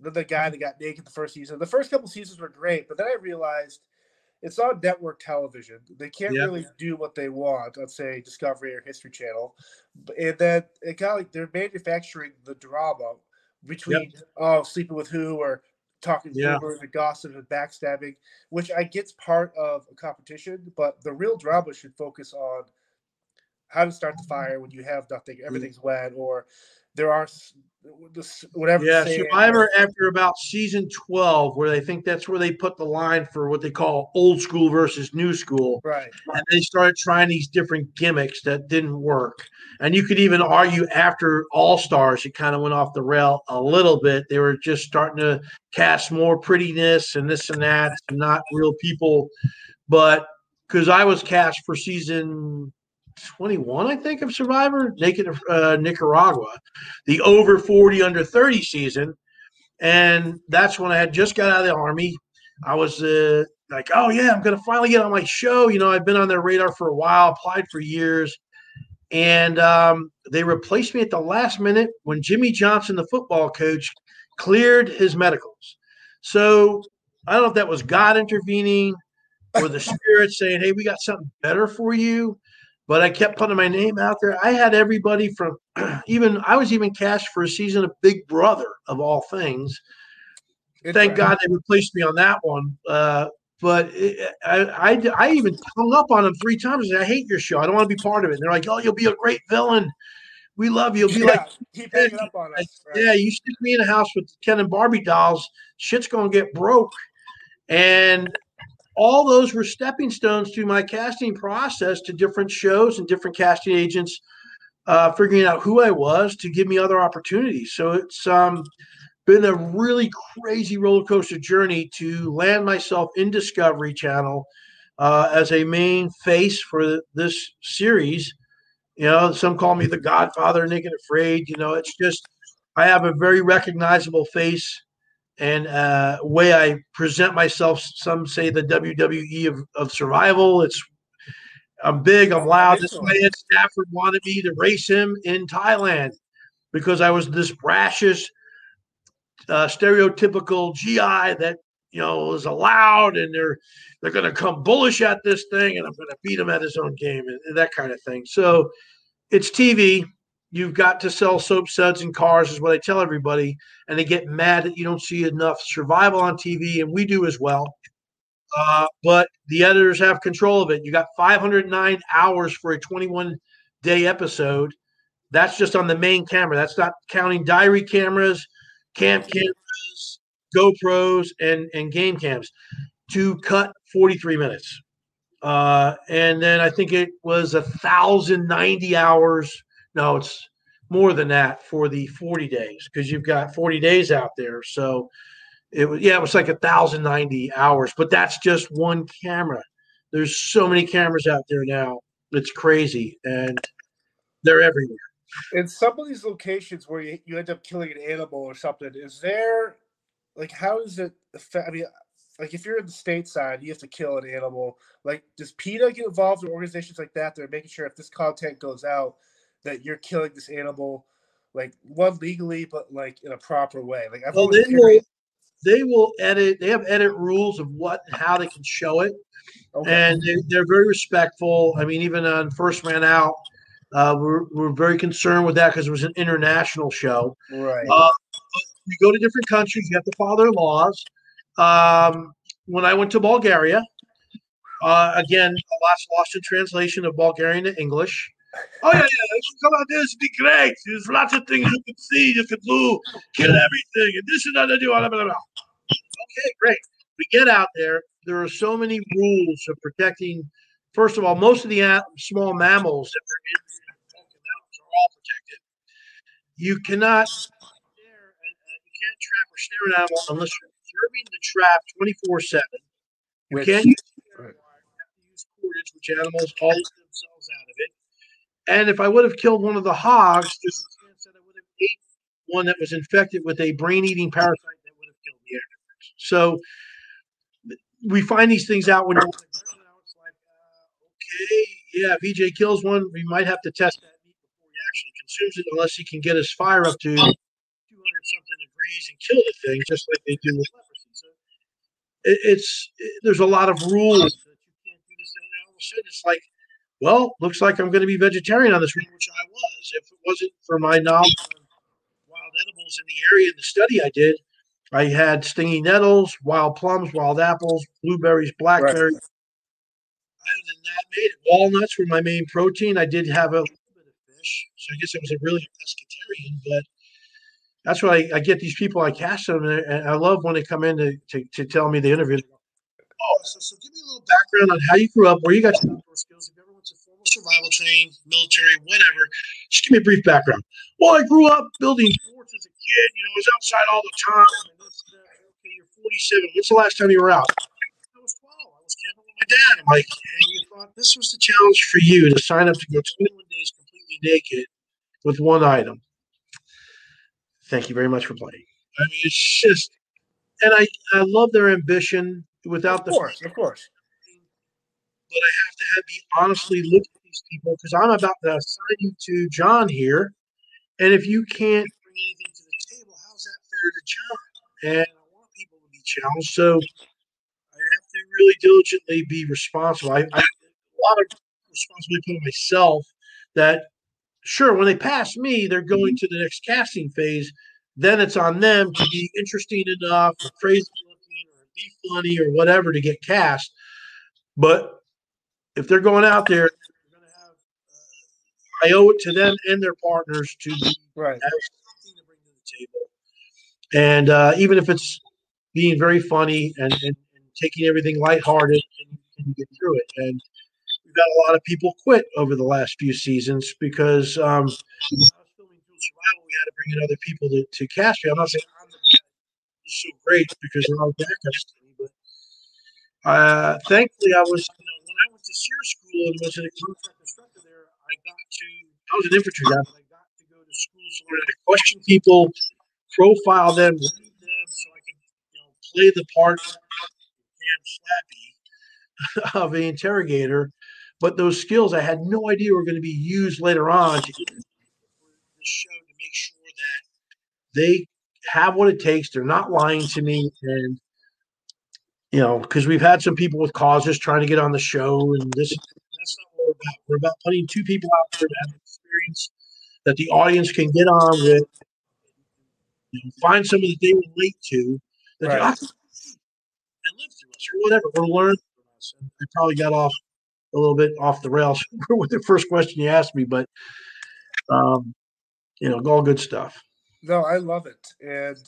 then the guy that got naked the first season. The first couple seasons were great, but then I realized it's on network television. They can't Yeah. really do what they want on say Discovery or History Channel, and then it got like they're manufacturing the drama between oh sleeping with who or talking Yeah. rumors and gossip and backstabbing, which I get's part of a competition, but the real drama should focus on how to start the fire when you have nothing, mm-hmm. everything's wet, or there are whatever. Yeah, Survivor after about season 12, where they think that's where they put the line for what they call old school versus new school. Right. And they started trying these different gimmicks that didn't work. And you could even argue after All Stars, it kind of went off the rail a little bit. They were just starting to cast more prettiness and this and that, and not real people. But because I was cast for season 21, I think, of Survivor, Naked uh, Nicaragua, the over 40, under 30 season. And that's when I had just got out of the Army. I was uh, like, oh, yeah, I'm going to finally get on my show. You know, I've been on their radar for a while, applied for years. And um, they replaced me at the last minute when Jimmy Johnson, the football coach, cleared his medicals. So I don't know if that was God intervening or the spirit saying, hey, we got something better for you. But I kept putting my name out there. I had everybody from even, I was even cast for a season of Big Brother, of all things. Thank God they replaced me on that one. Uh, but it, I, I, I even hung up on them three times. I, said, I hate your show. I don't want to be part of it. And they're like, oh, you'll be a great villain. We love you. You'll be Yeah, like, keep hanging up on us. right. yeah, you stick me in a house with Ken and Barbie dolls, shit's gonna get broke. And all those were stepping stones to my casting process to different shows and different casting agents uh, figuring out who I was to give me other opportunities. So it's um, been a really crazy roller coaster journey to land myself in Discovery Channel uh, as a main face for this series. You know, some call me the Godfather, Naked Afraid. You know, it's just I have a very recognizable face and uh, way I present myself. Some say the WWE of, of survival. It's I'm big, I'm loud. This way, Stafford wanted me to race him in Thailand because I was this brashish, uh, stereotypical GI that you know is allowed, and they're they're going to come bullish at this thing, and I'm going to beat him at his own game, and, and that kind of thing. So it's TV. You've got to sell soap suds and cars, is what I tell everybody, and they get mad that you don't see enough survival on TV, and we do as well. Uh, but the editors have control of it. You got 509 hours for a 21 day episode. That's just on the main camera. That's not counting diary cameras, camp cameras, GoPros, and and game cams to cut 43 minutes. Uh, and then I think it was a thousand ninety hours. No, it's more than that for the 40 days because you've got 40 days out there. So it was yeah, it was like a thousand ninety hours, but that's just one camera. There's so many cameras out there now. It's crazy, and they're everywhere. in some of these locations where you, you end up killing an animal or something, is there like how does it affect? I mean, like if you're in the stateside, you have to kill an animal. Like, does PETA get involved in organizations like that? They're making sure if this content goes out, that you're killing this animal, like one legally, but like in a proper way. Like, I've Well, they will they will edit. They have edit rules of what and how they can show it, okay. and they, they're very respectful. I mean, even on First Man Out, uh, we're we're very concerned with that because it was an international show. right. Uh, you go to different countries, you have to follow their laws. Um, when I went to Bulgaria, uh, again, lot's lost in translation of Bulgarian to English. Oh yeah, yeah, it's come out this would be great. There's lots of things you can see, you can do, kill everything, and this and that do. Blah, blah, blah. Okay, great. We get out there. There are so many rules of protecting. First of all, most of the small mammals that are in the mountains are all protected. You cannot you can't trap or snare an animal unless you're observing the trap 24 7. You Which- can't use right. wire, you have to use cordage, which animals always themselves out of it. And if I would have killed one of the hogs, there's a chance that I would have ate one that was infected with a brain eating parasite that would have killed the animals. So we find these things out when you're on the. It's like, uh, okay, yeah, if EJ kills one, we might have to test that meat before he actually consumes it, unless he can get his fire up to 200 something degrees and kill the thing, just like they do with leprosy. So it, it's it, there's a lot of rules that you can't do this, and all of a sudden it's like, well, looks like I'm going to be vegetarian on this one, which I was. If it wasn't for my knowledge of wild edibles in the area in the study I did, I had stingy nettles, wild plums, wild apples, blueberries, blackberries. Right. Other than that, made it. Walnuts were my main protein. I did have a little bit of fish, so I guess I was a really pescatarian. But that's why I, I, get these people. I cast them, and I love when they come in to, to, to tell me the interview. Oh, so, so give me a little background on how you grew up, where you got your skills. Survival training, military, whatever, just give me a brief background. Well, I grew up building forts as a kid. You know, I was outside all the time. okay, you're 47. When's the last time you were out? I was 12. I was camping with my dad. I'm like, and you thought this was the challenge for you to sign up to go 21 days completely naked with one item. Thank you very much for playing. I mean, it's just, and I I love their ambition without of the course, of course. But I have to have be honestly look at these people because I'm about to assign you to John here, and if you can't bring anything to the table, how's that fair to John? And I want people to be challenged, so I have to really diligently be responsible. I, I a lot of responsibility put on myself that sure, when they pass me, they're going mm-hmm. to the next casting phase. Then it's on them to be interesting enough, or crazy looking, or be funny, or whatever to get cast. But if they're going out there, have, uh, I owe it to them and their partners to be right. something to bring to the table. And uh, even if it's being very funny and, and, and taking everything lighthearted, and, and get through it. And we've got a lot of people quit over the last few seasons because um, survival, we had to bring in other people to, to cast me. I'm not saying I'm so great because they're all backups to me, but uh, thankfully, I was, you know, when I went to SERE school and was a contract instructor there, I got to, I was an infantry guy, I got to go to school so I to question people, profile them, read them, so I could, you know, play the part damn slappy of the interrogator but those skills I had no idea were going to be used later on to show to make sure that they have what it takes. They're not lying to me, and you know, because we've had some people with causes trying to get on the show, and this that's not what we're about. We're about putting two people out there to have an experience that the audience can get on with, you know, find something that they relate to that right. and live through us or whatever, or learn from us. And I probably got off a little bit off the rails with the first question you asked me, but um, you know, all good stuff. No, I love it, and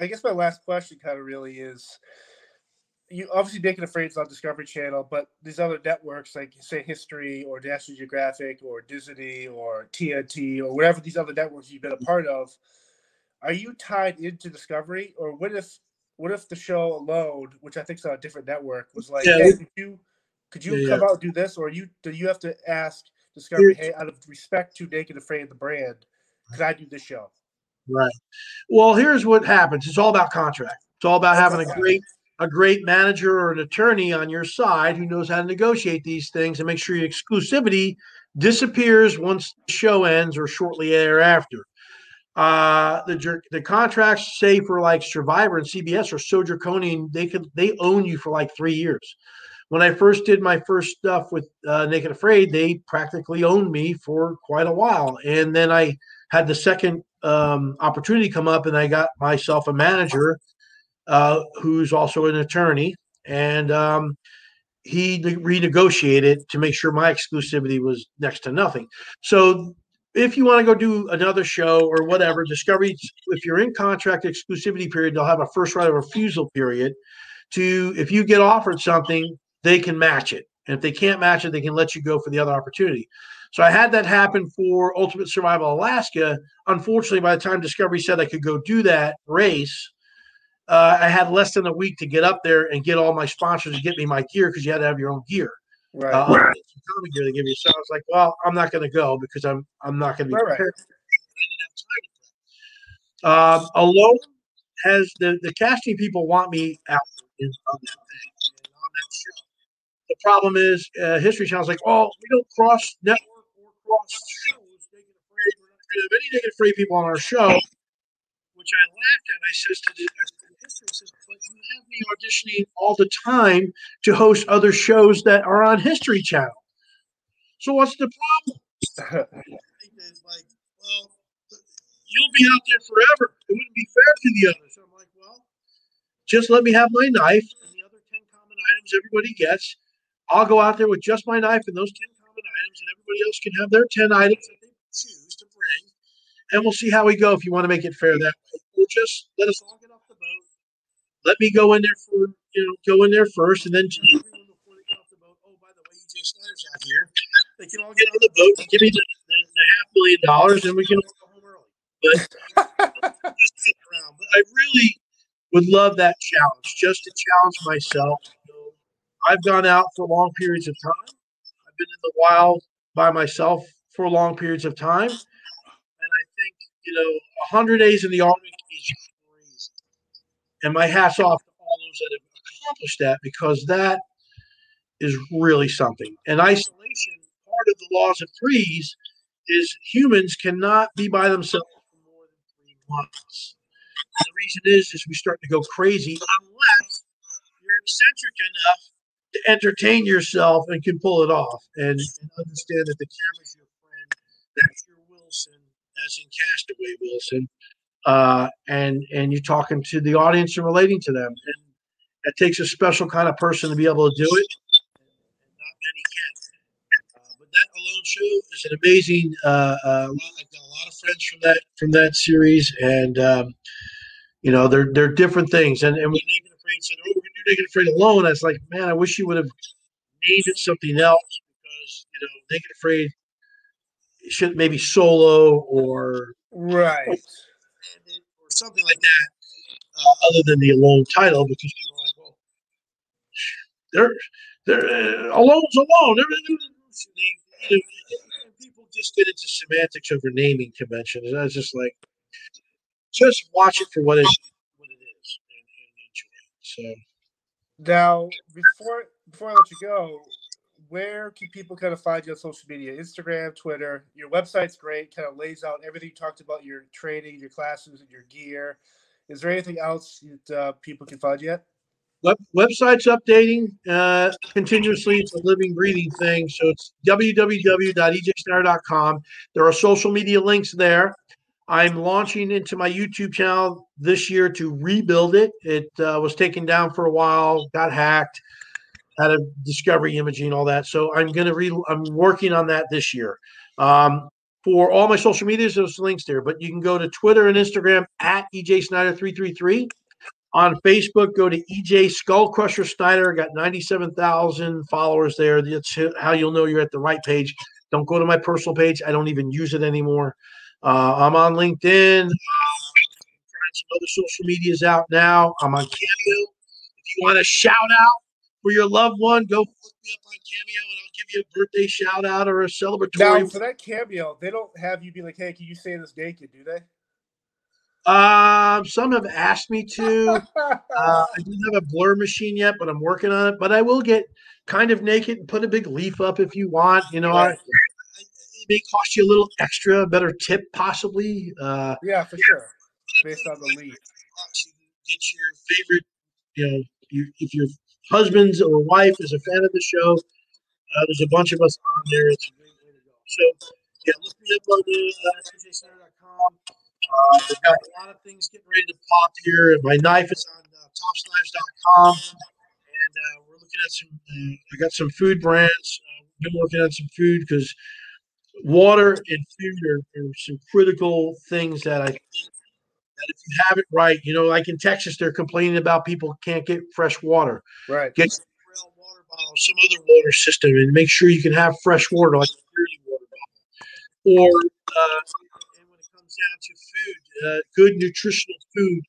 I guess my last question kind of really is. You obviously Naked Afraid is on Discovery Channel, but these other networks like say History or National Geographic or Disney or TNT or whatever these other networks you've been a part of, are you tied into Discovery, or what if what if the show alone, which I think is on a different network, was like, yeah. hey, you could you yeah, come yeah. out do this, or you do you have to ask Discovery, hey, out of respect to Naked Afraid the brand, could I do this show? Right. Well, here's what happens. It's all about contract. It's all about having a great a great manager or an attorney on your side who knows how to negotiate these things and make sure your exclusivity disappears once the show ends or shortly thereafter. Uh, the the contracts say for like Survivor and CBS are so draconian they could they own you for like three years when I first did my first stuff with uh, Naked Afraid, they practically owned me for quite a while. And then I had the second um, opportunity come up, and I got myself a manager uh, who's also an attorney, and um, he renegotiated to make sure my exclusivity was next to nothing. So if you want to go do another show or whatever, Discovery, if you're in contract exclusivity period, they'll have a first right of refusal period. To if you get offered something, they can match it. And if they can't match it, they can let you go for the other opportunity. So I had that happen for Ultimate Survival Alaska. Unfortunately, by the time Discovery said I could go do that race, uh, I had less than a week to get up there and get all my sponsors to get me my gear because you had to have your own gear. Right. Uh, right. gear they give you. So I was like, well, I'm not going to go because I'm I'm not going to be right, prepared. Right. Um, alone has the the casting people want me out in, on that thing on that show. The problem is, uh, History Channel's like, oh, we don't cross network or cross shows. Afraid. We're not going to have any Naked free people on our show. Which I laughed at. I says to the But you have me auditioning all the time to host other shows that are on History Channel. So what's the problem? like, well, you'll be out there forever. It wouldn't be fair to the others. I'm like, well, just let me have my knife and the other 10 common items everybody gets. I'll go out there with just my knife and those 10 common items, and everybody else can have their 10 items that they choose to bring. And we'll see how we go if you want to make it fair that way. Or just let us all get off the boat. Let me go in there for, you know, go in there first, and then everyone before they the boat, oh, by the way, EJ out here. They can all get on the boat and give me the, the, the half million dollars, and we can all go home early. But just sit around. But I really would love that challenge, just to challenge myself. I've gone out for long periods of time. I've been in the wild by myself for long periods of time. And I think, you know, 100 days in the Arctic is. And my hat's off to all those that have accomplished that because that is really something. And isolation, part of the laws of threes, is humans cannot be by themselves for more than three months. And the reason is, is we start to go crazy unless you're eccentric enough to entertain yourself and can pull it off and, and understand that the camera's your friend. That's your Wilson, as in Castaway Wilson. Uh, and and you're talking to the audience and relating to them. And it takes a special kind of person to be able to do it. Not many can. Uh, but that alone show is an amazing. Uh, uh, I've got a lot of friends from that from that series, and um, you know they're they're different things. And and when Naked Afraid said, "Oh, we're do Naked Afraid alone," I was like, man, I wish you would have named it something else because you know Naked Afraid should maybe solo or right something like that, uh, other than the alone title, because people are like, well, they're they're uh, alone's alone. People just get into semantics over naming conventions. And I was just like, just watch it for what it what it is and, and enjoy it. So now before before I let you go, where can people kind of find you on social media? Instagram, Twitter. Your website's great. Kind of lays out everything you talked about your training, your classes, and your gear. Is there anything else that uh, people can find yet? Web, website's updating uh, continuously. It's a living, breathing thing. So it's www.ejsnyder.com. There are social media links there. I'm launching into my YouTube channel this year to rebuild it. It uh, was taken down for a while, got hacked, had a discovery imaging, all that. So I'm going to re. I'm working on that this year. Um, for all my social medias, there's links there. But you can go to Twitter and Instagram at EJ Snyder three three three. On Facebook, go to EJ Skull Crusher Snyder. Got 97,000 followers there. That's how you'll know you're at the right page. Don't go to my personal page. I don't even use it anymore. Uh, I'm on LinkedIn. some other social medias out now. I'm on Cameo. If you want a shout out for your loved one, go look me up on Cameo and I'll give you a birthday shout out or a celebratory. Now, for that Cameo, they don't have you be like, hey, can you say this naked, do they? Um, some have asked me to. uh, I don't have a blur machine yet, but I'm working on it. But I will get kind of naked and put a big leaf up if you want. You know, I, it may cost you a little extra, a better tip possibly. Uh, yeah, for sure. Based on the leaf. Get your favorite, you know, you, if your husband's or wife is a fan of the show, uh, there's a bunch of us on there. It's a great way to go. So, yeah, look me up on the uh, uh, we've got a lot of things getting ready to pop here. My knife is on uh, topsknives.com. And uh, we're looking at some, uh, I got some food brands. Uh, been working on some food because water and food are, are, some critical things that I think that if you have it right, you know, like in Texas, they're complaining about people can't get fresh water. Right. Get water bottle, some other water system, and make sure you can have fresh water, like water bottle. Or uh, and when it comes down to food, uh, good nutritional food,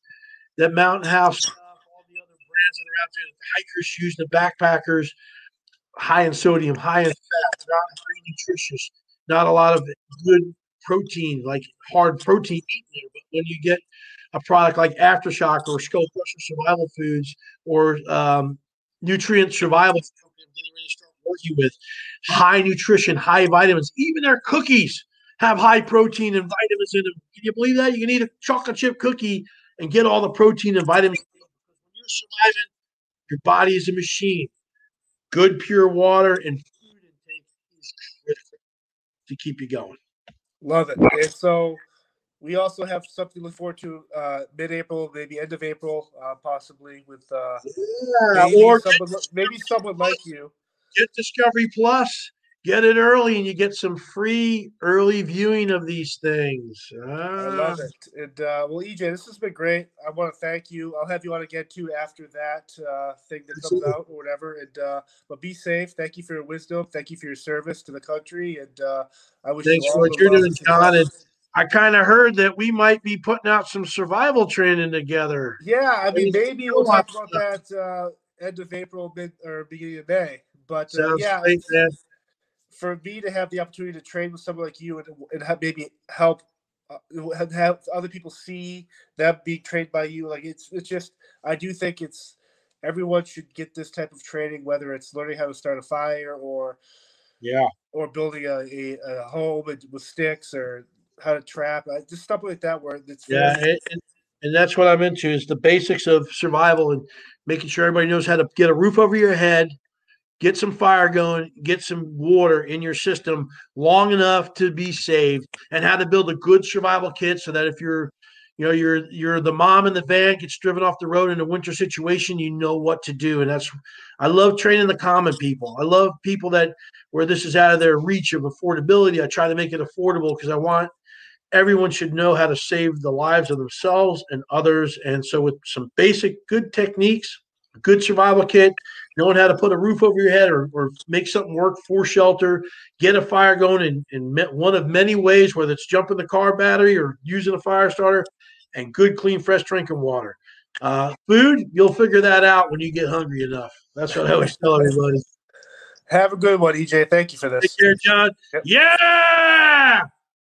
that Mountain House stuff, all the other brands that are out there, the hikers use, the backpackers, high in sodium, high in fat, not very nutritious not a lot of good protein, like hard protein. But when you get a product like Aftershock or Skull Crusher Survival Foods or um, Nutrient Survival, I'm getting ready to start working with high nutrition, high vitamins. Even their cookies have high protein and vitamins in them. Can you believe that? You can eat a chocolate chip cookie and get all the protein and vitamins. When you're surviving Your body is a machine. Good pure water and food intake is critical to keep you going. Love it. And so we also have something to look forward to uh, mid-April, maybe end of April, uh, possibly with uh, Yeah, maybe, or someone, maybe someone like you. get Discovery Plus. Get it early, and you get some free early viewing of these things. I love Ah, it. And uh, well, EJ, this has been great. I want to thank you. I'll have you on again too after that uh, thing that comes out or whatever. And uh, but be safe. Thank you for your wisdom. Thank you for your service to the country. And uh, I wish Thanks for what you're doing, John, and- I kind of heard that we might be putting out some survival training together. Yeah, I mean, Maybe we'll talk about that uh, end of April, mid or beginning of May. But uh, yeah. For me to have the opportunity to train with someone like you and, and have maybe help uh, have, other people see them being trained by you, like it's it's just I do think it's everyone should get this type of training, whether it's learning how to start a fire or Yeah. or building a, a, a home and- with sticks or how to trap, uh, just stuff like that. Where it's Yeah, very- and, and, and that's what I'm into is the basics of survival and making sure everybody knows how to get a roof over your head, get some fire going, get some water in your system long enough to be saved, and how to build a good survival kit so that if you're you know you're you're the mom in the van gets driven off the road in a winter situation you know what to do. And that's i love training the common people. I love people that where this is out of their reach of affordability. I try to make it affordable because i want everyone should know how to save the lives of themselves and others. And so, with some basic good techniques, good survival kit, knowing how to put a roof over your head or, or make something work for shelter, get a fire going in, in one of many ways, whether it's jumping the car battery or using a fire starter, and good, clean, fresh drinking water. Uh, food, you'll figure that out when you get hungry enough. That's what I always tell everybody. have a good one, EJ. Thank you for this. Take care, John. Yep. Yeah.